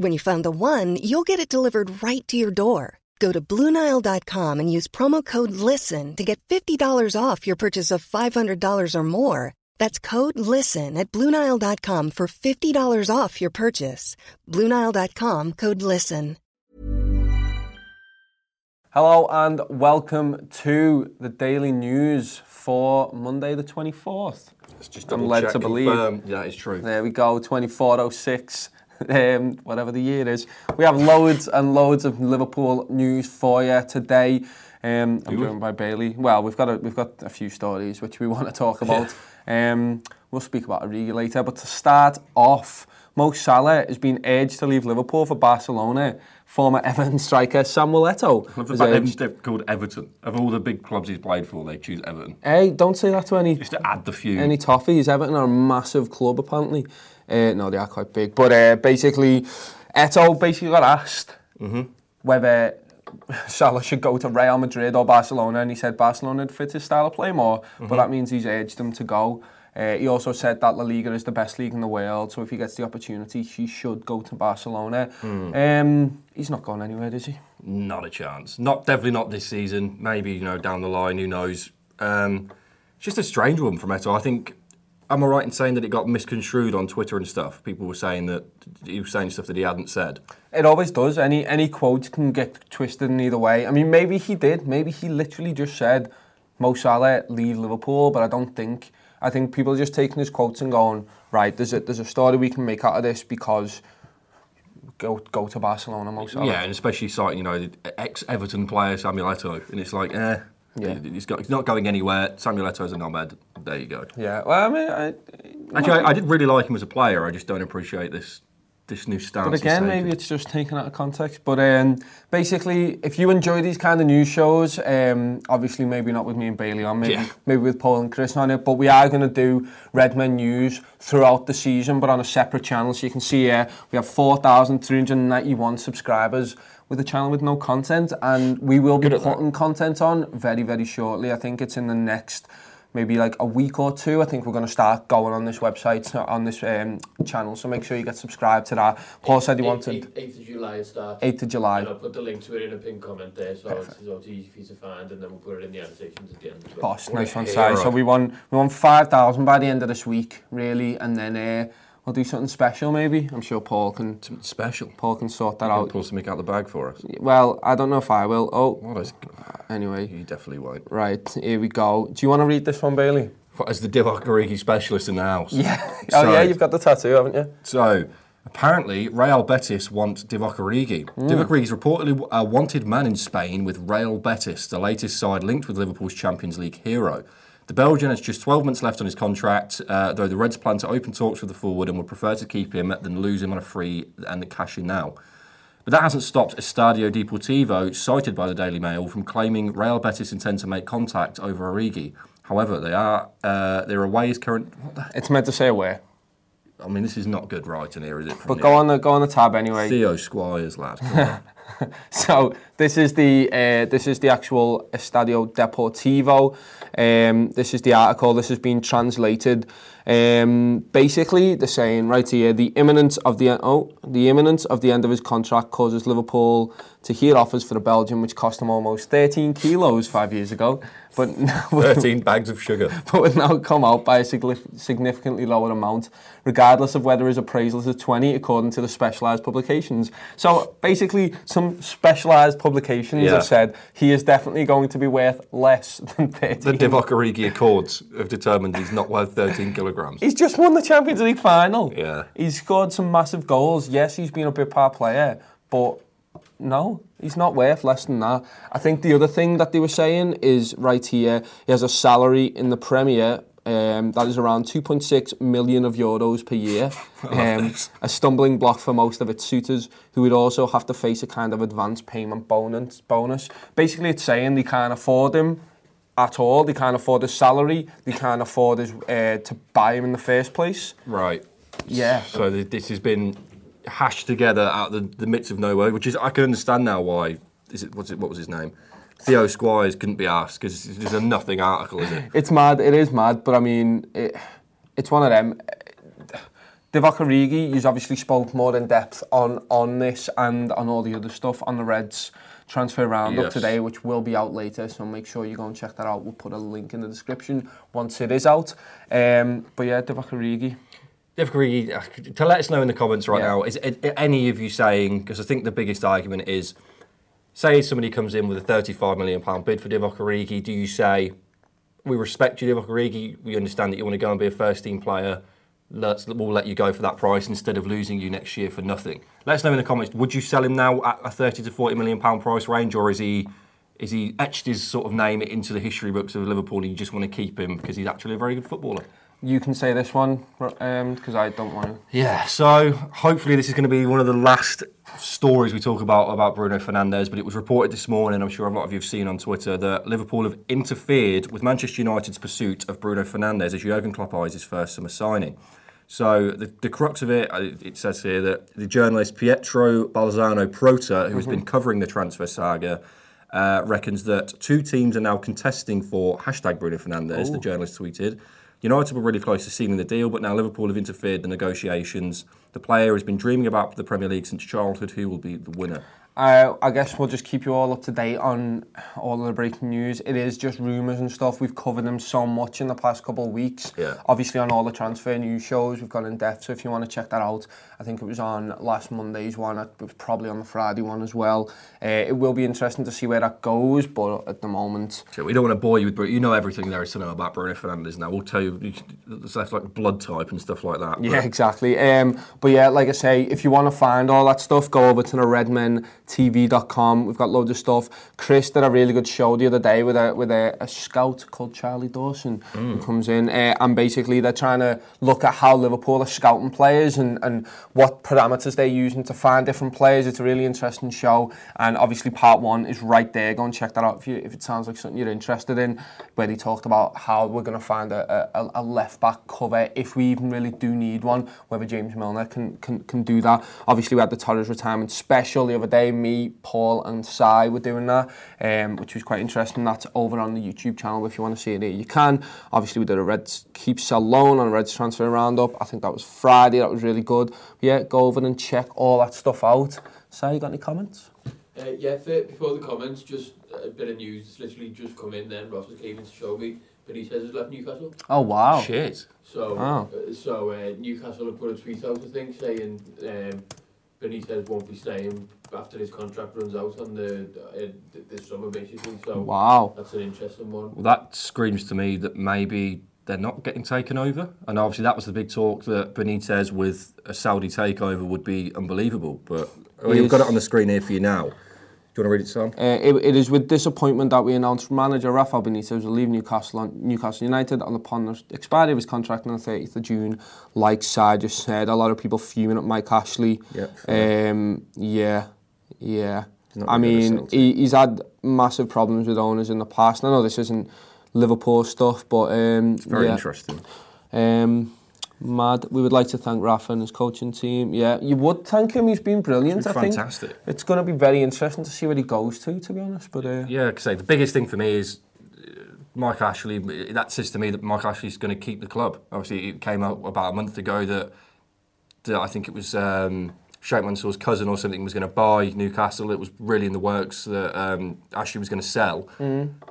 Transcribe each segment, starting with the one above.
When you find the one, you'll get it delivered right to your door. Go to Bluenile.com and use promo code LISTEN to get $50 off your purchase of $500 or more. That's code LISTEN at Bluenile.com for $50 off your purchase. Bluenile.com code LISTEN. Hello and welcome to the Daily News for Monday the 24th. It's just I'm double led check, to believe. confirm. Yeah, it's true. There we go, 2406, um, whatever the year is. We have loads and loads of Liverpool news for you today. Um, I'm joined by Bailey. Well, we've got a, we've got a few stories which we want to talk about. Yeah. Um, we'll speak about Origi later, but to start off, Mo Salah has been urged to leave Liverpool for Barcelona. Former Everton striker Samuel Eto'o. I love the fact they've called Everton. Of all the big clubs he's played for, they choose Everton. Hey, don't say that to any Just to add the few. any toffees. Everton are a massive club apparently. Uh, no, they are quite big. But uh, basically, Eto basically got asked whether Salah should go to Real Madrid or Barcelona, and he said Barcelona would fit his style of play more. But that means he's urged them to go. Uh, he also said that La Liga is the best league in the world, so if he gets the opportunity, he should go to Barcelona. Um, he's not going anywhere, is he? Not a chance. Not definitely not this season. Maybe you know down the line. Who knows? Um, it's just a strange one from Eto'o. I think. Am I right in saying that it got misconstrued on Twitter and stuff? People were saying that he was saying stuff that he hadn't said. It always does. Any any quote can get twisted in either way. I mean, maybe he did. Maybe he literally just said, "Mo Salah leave Liverpool," but I don't think. I think people are just taking his quotes and going, "Right, there's a there's a story we can make out of this because go go to Barcelona, Mo Salah." Yeah, and especially citing you know the ex-Everton player Samuel Eto'o, and it's like, eh, Yeah. he's, got, he's not going anywhere. Samuel Eto'o's a nomad. There you go. Yeah. Well, I mean, I, Actually, I, I did really like him as a player. I just don't appreciate this this new stance. But again, maybe it's just taken out of context. But um, basically, if you enjoy these kind of news shows, um, obviously maybe not with me and Bailey on, maybe Yeah. maybe with Paul and Chris on it. But we are going to do Redmen news throughout the season, but on a separate channel. So you can see here we have four thousand three hundred ninety-one subscribers with a channel with no content, and we will be at that. putting content on very very shortly. I think it's in the next. maybe like a week or two, I think we're going to start going on this website, on this um, channel. So make sure you get subscribed to that. Paul eight, said he wanted... 8th of July it starts. 8th of July. And I'll put the link to it in a pinned comment there, so Perfect. it's, it's easy for you to find, and then we'll put it in the annotations at the end. Boss, nice one, Si. So we want, we want 5,000 by the end of this week, really, and then... Uh, we'll do something special maybe. I'm sure Paul can Something special. Paul can sort that I'll out. pull something out the bag for us. Well, I don't know if I will. Oh, What is? anyway. You definitely won't. Right, here we go. Do you want to read this one, Bailey? What, As the Divock Origi specialist in the house. Yeah. Oh, so- oh, yeah, you've got the tattoo, haven't you? So, apparently, Real Betis want Divock Origi. Hmm. Divock Origi is reportedly a wanted man in Spain with Real Betis, the latest side linked with Liverpool's Champions League hero. The Belgian has just 12 months left on his contract, uh, though the Reds plan to open talks with the forward and would prefer to keep him than lose him on a free and cash in now. But that hasn't stopped Estadio Deportivo, cited by the Daily Mail, from claiming Real Betis intend to make contact over Origi. However, they are uh, there are ways current. What the, It's meant to say where. I mean, this is not good writing here, is it? But go on the go on the tab anyway. Theo Squires, lad. So this is the uh, this is the actual Estadio Deportivo. Um, this is the article. This has been translated. Um, basically, they're saying right here the imminence of the oh the imminence of the end of his contract causes Liverpool to hear offers for the Belgian, which cost him almost 13 kilos five years ago, but now 13 bags of sugar. but would now come out by a significantly lower amount, regardless of whether his appraisal is at 20, according to the specialised publications. So basically, some specialised publications Yeah. have said he is definitely going to be worth less than 13. The Divock Origi Accords have determined he's not worth 13 kilograms. He's just won the Champions League final. Yeah. He's scored some massive goals. Yes, he's been a bit part player, but no, he's not worth less than that. I think the other thing that they were saying is right here, he has a salary in the Premier Um, that is around 2.6 million of euros per year. Um, a stumbling block for most of its suitors, who would also have to face a kind of advance payment bonus. bonus. Basically, it's saying they can't afford him at all. They can't afford his salary. They can't afford his, uh, to buy him in the first place. Right. Yeah. So this has been hashed together out the, the midst of nowhere, which is I can understand now why. Is it what's it? What was his name? Theo Squires couldn't be asked because it's a nothing article, is it? It's mad. It is mad, but I mean, it, it's one of them. Divock Origi, he's obviously spoke more in depth on on this and on all the other stuff on the Reds transfer roundup Yes. today, which will be out later. So make sure you go and check that out. We'll put a link in the description once it is out. Um, but yeah. Divock Origi, uh, to let us know in the comments right Yeah. now, is it, any of you saying, because I think the biggest argument is, say somebody comes in with a £35 million bid for Divock do you say, we respect you, Divock we understand that you want to go and be a first team player, let's, we'll let you go for that price instead of losing you next year for nothing? Let us know in the comments, would you sell him now at a 30 to 40 million pound price range, or is he... Is he etched his sort of name into the history books of Liverpool and you just want to keep him because he's actually a very good footballer? You can say this one because um, I don't want to. Yeah, so hopefully this is going to be one of the last stories we talk about about Bruno Fernandes. But it was reported this morning, I'm sure a lot of you have seen on Twitter, that Liverpool have interfered with Manchester United's pursuit of Bruno Fernandes as Jurgen Klopp eyes his first summer signing. So the, the crux of it, uh, it says here that the journalist Pietro Balzano Prota, who has been covering the transfer saga, uh, reckons that two teams are now contesting for hashtag Bruno Fernandes. The journalist tweeted. United were really close to sealing the deal, but now Liverpool have interfered in the negotiations. The player has been dreaming about the Premier League since childhood. Who will be the winner? Uh, I guess we'll just keep you all up to date on all of the breaking news. It is just rumours and stuff. We've covered them so much in the past couple of weeks. Yeah. Obviously, on all the transfer news shows, we've gone in depth. So if you want to check that out, I think it was on last Monday's one. It was probably on the Friday one as well. Uh, it will be interesting to see where that goes, but at the moment, So we don't want to bore you with Bruno. You know everything there is to know about Bruno Fernandes now. We'll tell you stuff like blood type and stuff like that. Yeah, exactly. Um, but yeah, like I say, if you want to find all that stuff, go over to the redmentv.com. We've got loads of stuff. Chris did a really good show the other day with a with a, a scout called Charlie Dawson who comes in, uh, and basically they're trying to look at how Liverpool are scouting players and, and what parameters they're using to find different players. It's a really interesting show, and obviously part one is right there. Go and check that out if you if it sounds like something you're interested in. Where they talked about how we're going to find a, a, a left back cover if we even really do need one. Whether James Milner can can, can do that. Obviously we had the Torres retirement special the other day. Me, Paul, and Sai were doing that, um, which was quite interesting. That's over on the YouTube channel. If you want to see it, here, you can. Obviously we did a Reds keep sell loan on a Reds transfer roundup. I think that was Friday. That was really good. Yeah, go over and check all that stuff out. Sai, you got any comments? Uh, yeah, for, before the comments, just a bit of news It's literally just come in then. Ross just came in to show me, but he says he's left Newcastle. Oh wow. Shit. So, Wow. uh, so uh, Newcastle have put a tweet out, I think, saying um, Benitez won't be staying after his contract runs out on the uh, this summer, basically. So Wow. that's an interesting one. Well, that screams to me that maybe they're not getting taken over. And obviously, that was the big talk that Benitez with a Saudi takeover would be unbelievable. But well, you've got it on the screen here for you now. Do you want to read it, Sam? Uh, it, it is with disappointment that we announced manager Rafa Benitez will leave Newcastle on Newcastle United on the upon the expiry of his contract on the 30th of June. Like Sai just said, a lot of people fuming at Mike Ashley. Yeah, Um, yeah, yeah. I really good at mean, he, he's had massive problems with owners in the past. I know this isn't Liverpool stuff, but um, Very yeah. interesting. Um, mad. We would like to thank Rafa and his coaching team. Yeah, you would thank him. He's been brilliant. Been I think fantastic. it's going to be very interesting to see where he goes to. To be honest, but uh, Yeah, say, the biggest thing for me is uh, Mike Ashley. That says to me that Mike Ashley's going to keep the club. Obviously, it came out about a month ago that, that I think it was um, Sheikh Mansour's cousin or something was going to buy Newcastle. It was really in the works that um, Ashley was going to sell.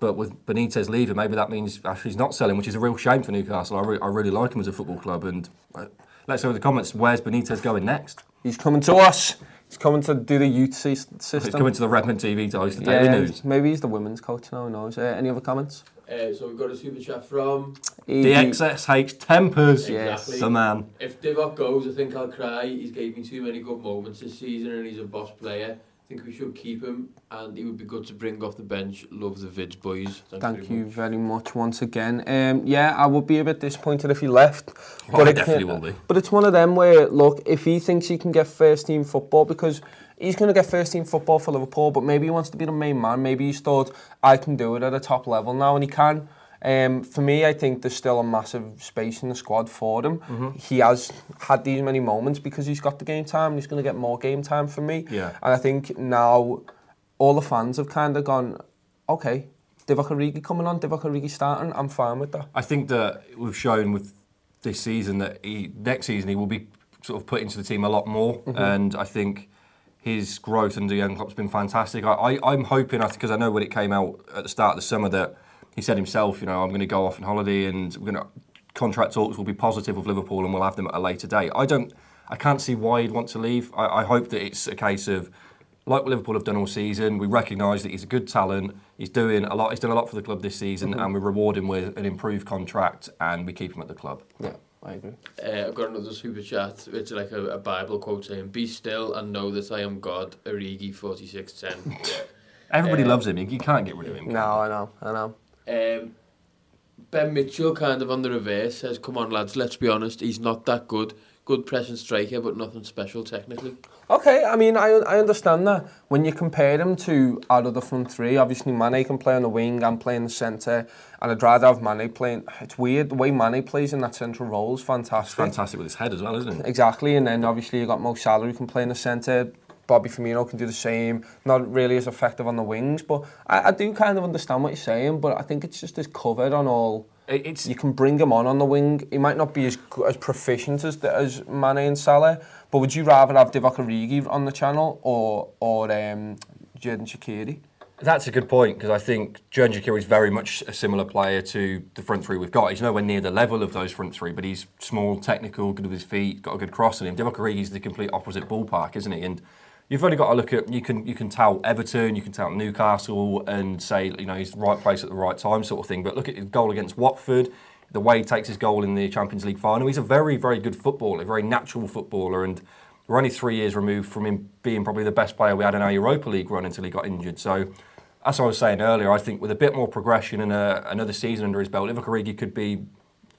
But with Benitez leaving, maybe that means Ashley's not selling, which is a real shame for Newcastle. I, re- I really like him as a football club. And uh, let's know in the comments where's Benitez going next. He's coming to us. He's coming to do the youth system. He's coming to the Redmen TV to host the Daily News. maybe he's the women's coach now. Who knows? Uh, any other comments? Uh, so we've got a super chat from The XSH Tempers. Exactly. The man. If Divock goes, I think I'll cry. He's gave me too many good moments this season, and he's a boss player. think we should keep him, and it would be good to bring off the bench. Love the Vids boys. Thanks Thank very you much. very much once again. Um, yeah, I would be a bit disappointed if he left. Oh, but I it definitely can, will be. But it's one of them where, look, if he thinks he can get first team football, because he's going to get first team football for Liverpool, but maybe he wants to be the main man. Maybe he's thought, I can do it at a top level now, and he can. Um, for me, I think there's still a massive space in the squad for him. Mm-hmm. He has had these many moments because he's got the game time, and he's going to get more game time for me. Yeah. And I think now all the fans have kind of gone, okay, Divock Origi coming on, Divock Origi starting, I'm fine with that. I think that we've shown with this season that he, next season he will be sort of put into the team a lot more, and I think his growth under Jurgen Klopp's been fantastic. I, I, I'm hoping, because I know when it came out at the start of the summer that he said himself, you know, I'm going to go off on holiday and we're going to contract talks will be positive with Liverpool and we'll have them at a later date. I don't, I can't see why he'd want to leave. I, I hope that it's a case of like what Liverpool have done all season, we recognise that he's a good talent. He's doing a lot. He's done a lot for the club this season, and we reward him with an improved contract, and we keep him at the club. Yeah, I agree. Uh, I've got another super chat. It's like a, a Bible quote saying, "Be still and know that I am God." Origi forty six ten. Everybody Um, loves him. You can't get rid of him. No. I know, I know. Um, ben Mitchell, kind of on the reverse, says, come on lads, let's be honest, he's not that good. Good pressing striker, but nothing special technically. Okay, I mean, I, I understand that. When you compare him to our other front three, obviously Mane can play on the wing and play in the centre, and I'd rather have Mane playing. It's weird, the way Mane plays in that central role is fantastic. It's fantastic with his head as well, isn't it? Exactly, and then obviously you've got Mo Salah who can play in the centre, Bobby Firmino can do the same. Not really as effective on the wings, but I, I do kind of understand what you're saying. But I think it's just as covered on all. It's You can bring him on on the wing. He might not be as as proficient as as Mane and Salah, but would you rather have Divock Origi on the channel or or um, Xherdan Shaqiri? That's a good point because I think Xherdan Shaqiri is very much a similar player to the front three we've got. He's nowhere near the level of those front three, but he's small, technical, good with his feet, got a good cross in him. Divock is the complete opposite ballpark, isn't he? And you've only got to look at you can you can tell Everton, you can tell Newcastle, and say you know he's the right place at the right time sort of thing. But look at his goal against Watford. The way he takes his goal in the Champions League final, he's a very, very good footballer, a very natural footballer, and we're only three years removed from him being probably the best player we had in our Europa League run until he got injured. So, as I was saying earlier, I think with a bit more progression and a, another season under his belt, Divock Origi could be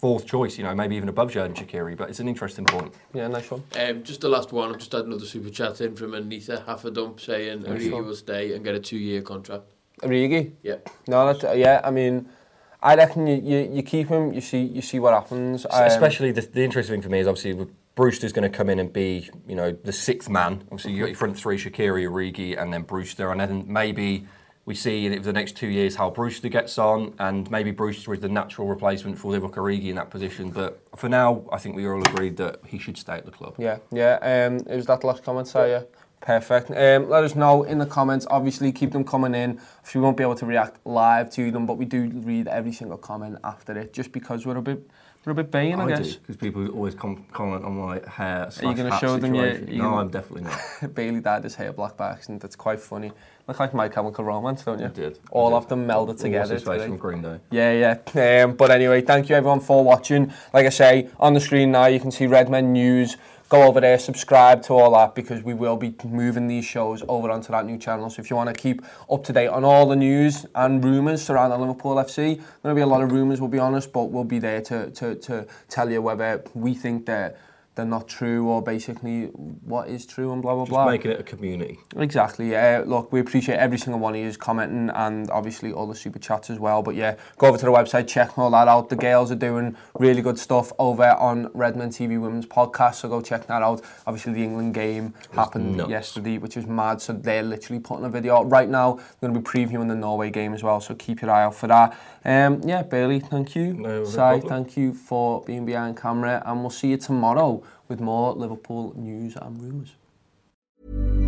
fourth choice, you know, maybe even above Xherdan Shaqiri, But it's an interesting point. Yeah, nice one. Um, just the last one. I've just had another super chat in from Anita Half a Dump saying Origi will stay and get a two year contract. Origi. Yeah. No, that, yeah. I mean, I reckon you, you, you keep him. You see you see what happens. Um, Especially the, the interesting thing for me is obviously Brewster's going to come in and be, you know, the sixth man. Obviously, you got your front three, Shakiri, Origi, and then Brewster, and then maybe we see in the next two years how Brewster gets on, and maybe Brewster is the natural replacement for Divock Origi in that position. But for now, I think we all agreed that he should stay at the club. Yeah, yeah. Um, is that the last comment, so yeah. Perfect. Um, let us know in the comments. Obviously, keep them coming in. We won't be able to react live to them, but we do read every single comment after it, just because we're a bit, we're a bit baying, I, I guess. because people always com- comment on my hair. Are you going to show them your? situation. you No, I'm definitely not. Bailey dyed his hair black by accident. That's quite funny. Look like My Chemical Romance, don't you? I did. I All did. of them melded together. his face from Green Day? Yeah, yeah. Um, but anyway, thank you everyone for watching. Like I say, on the screen now you can see Redmen News. Go over there, subscribe to all that because we will be moving these shows over onto that new channel. So if you want to keep up to date on all the news and rumours surrounding Liverpool FC, there'll be a lot of rumours, we'll be honest, but we'll be there to, to, to tell you whether we think that they're not true or basically what is true and blah, blah, Just blah. making it a community. Exactly. Yeah. Look, we appreciate every single one of you commenting and obviously all the super chats as well. But yeah, go over to the website, check all that out. The girls are doing really good stuff over on Redmen TV Women's Podcast, so go check that out. Obviously, the England game happened nuts. yesterday, which was mad. So they're literally putting a video out right now. They're going to be previewing the Norway game as well, so keep your eye out for that. Um, yeah, Bailey, thank you. No Sai, thank you for being behind camera, and we'll see you tomorrow with more Liverpool news and rumours.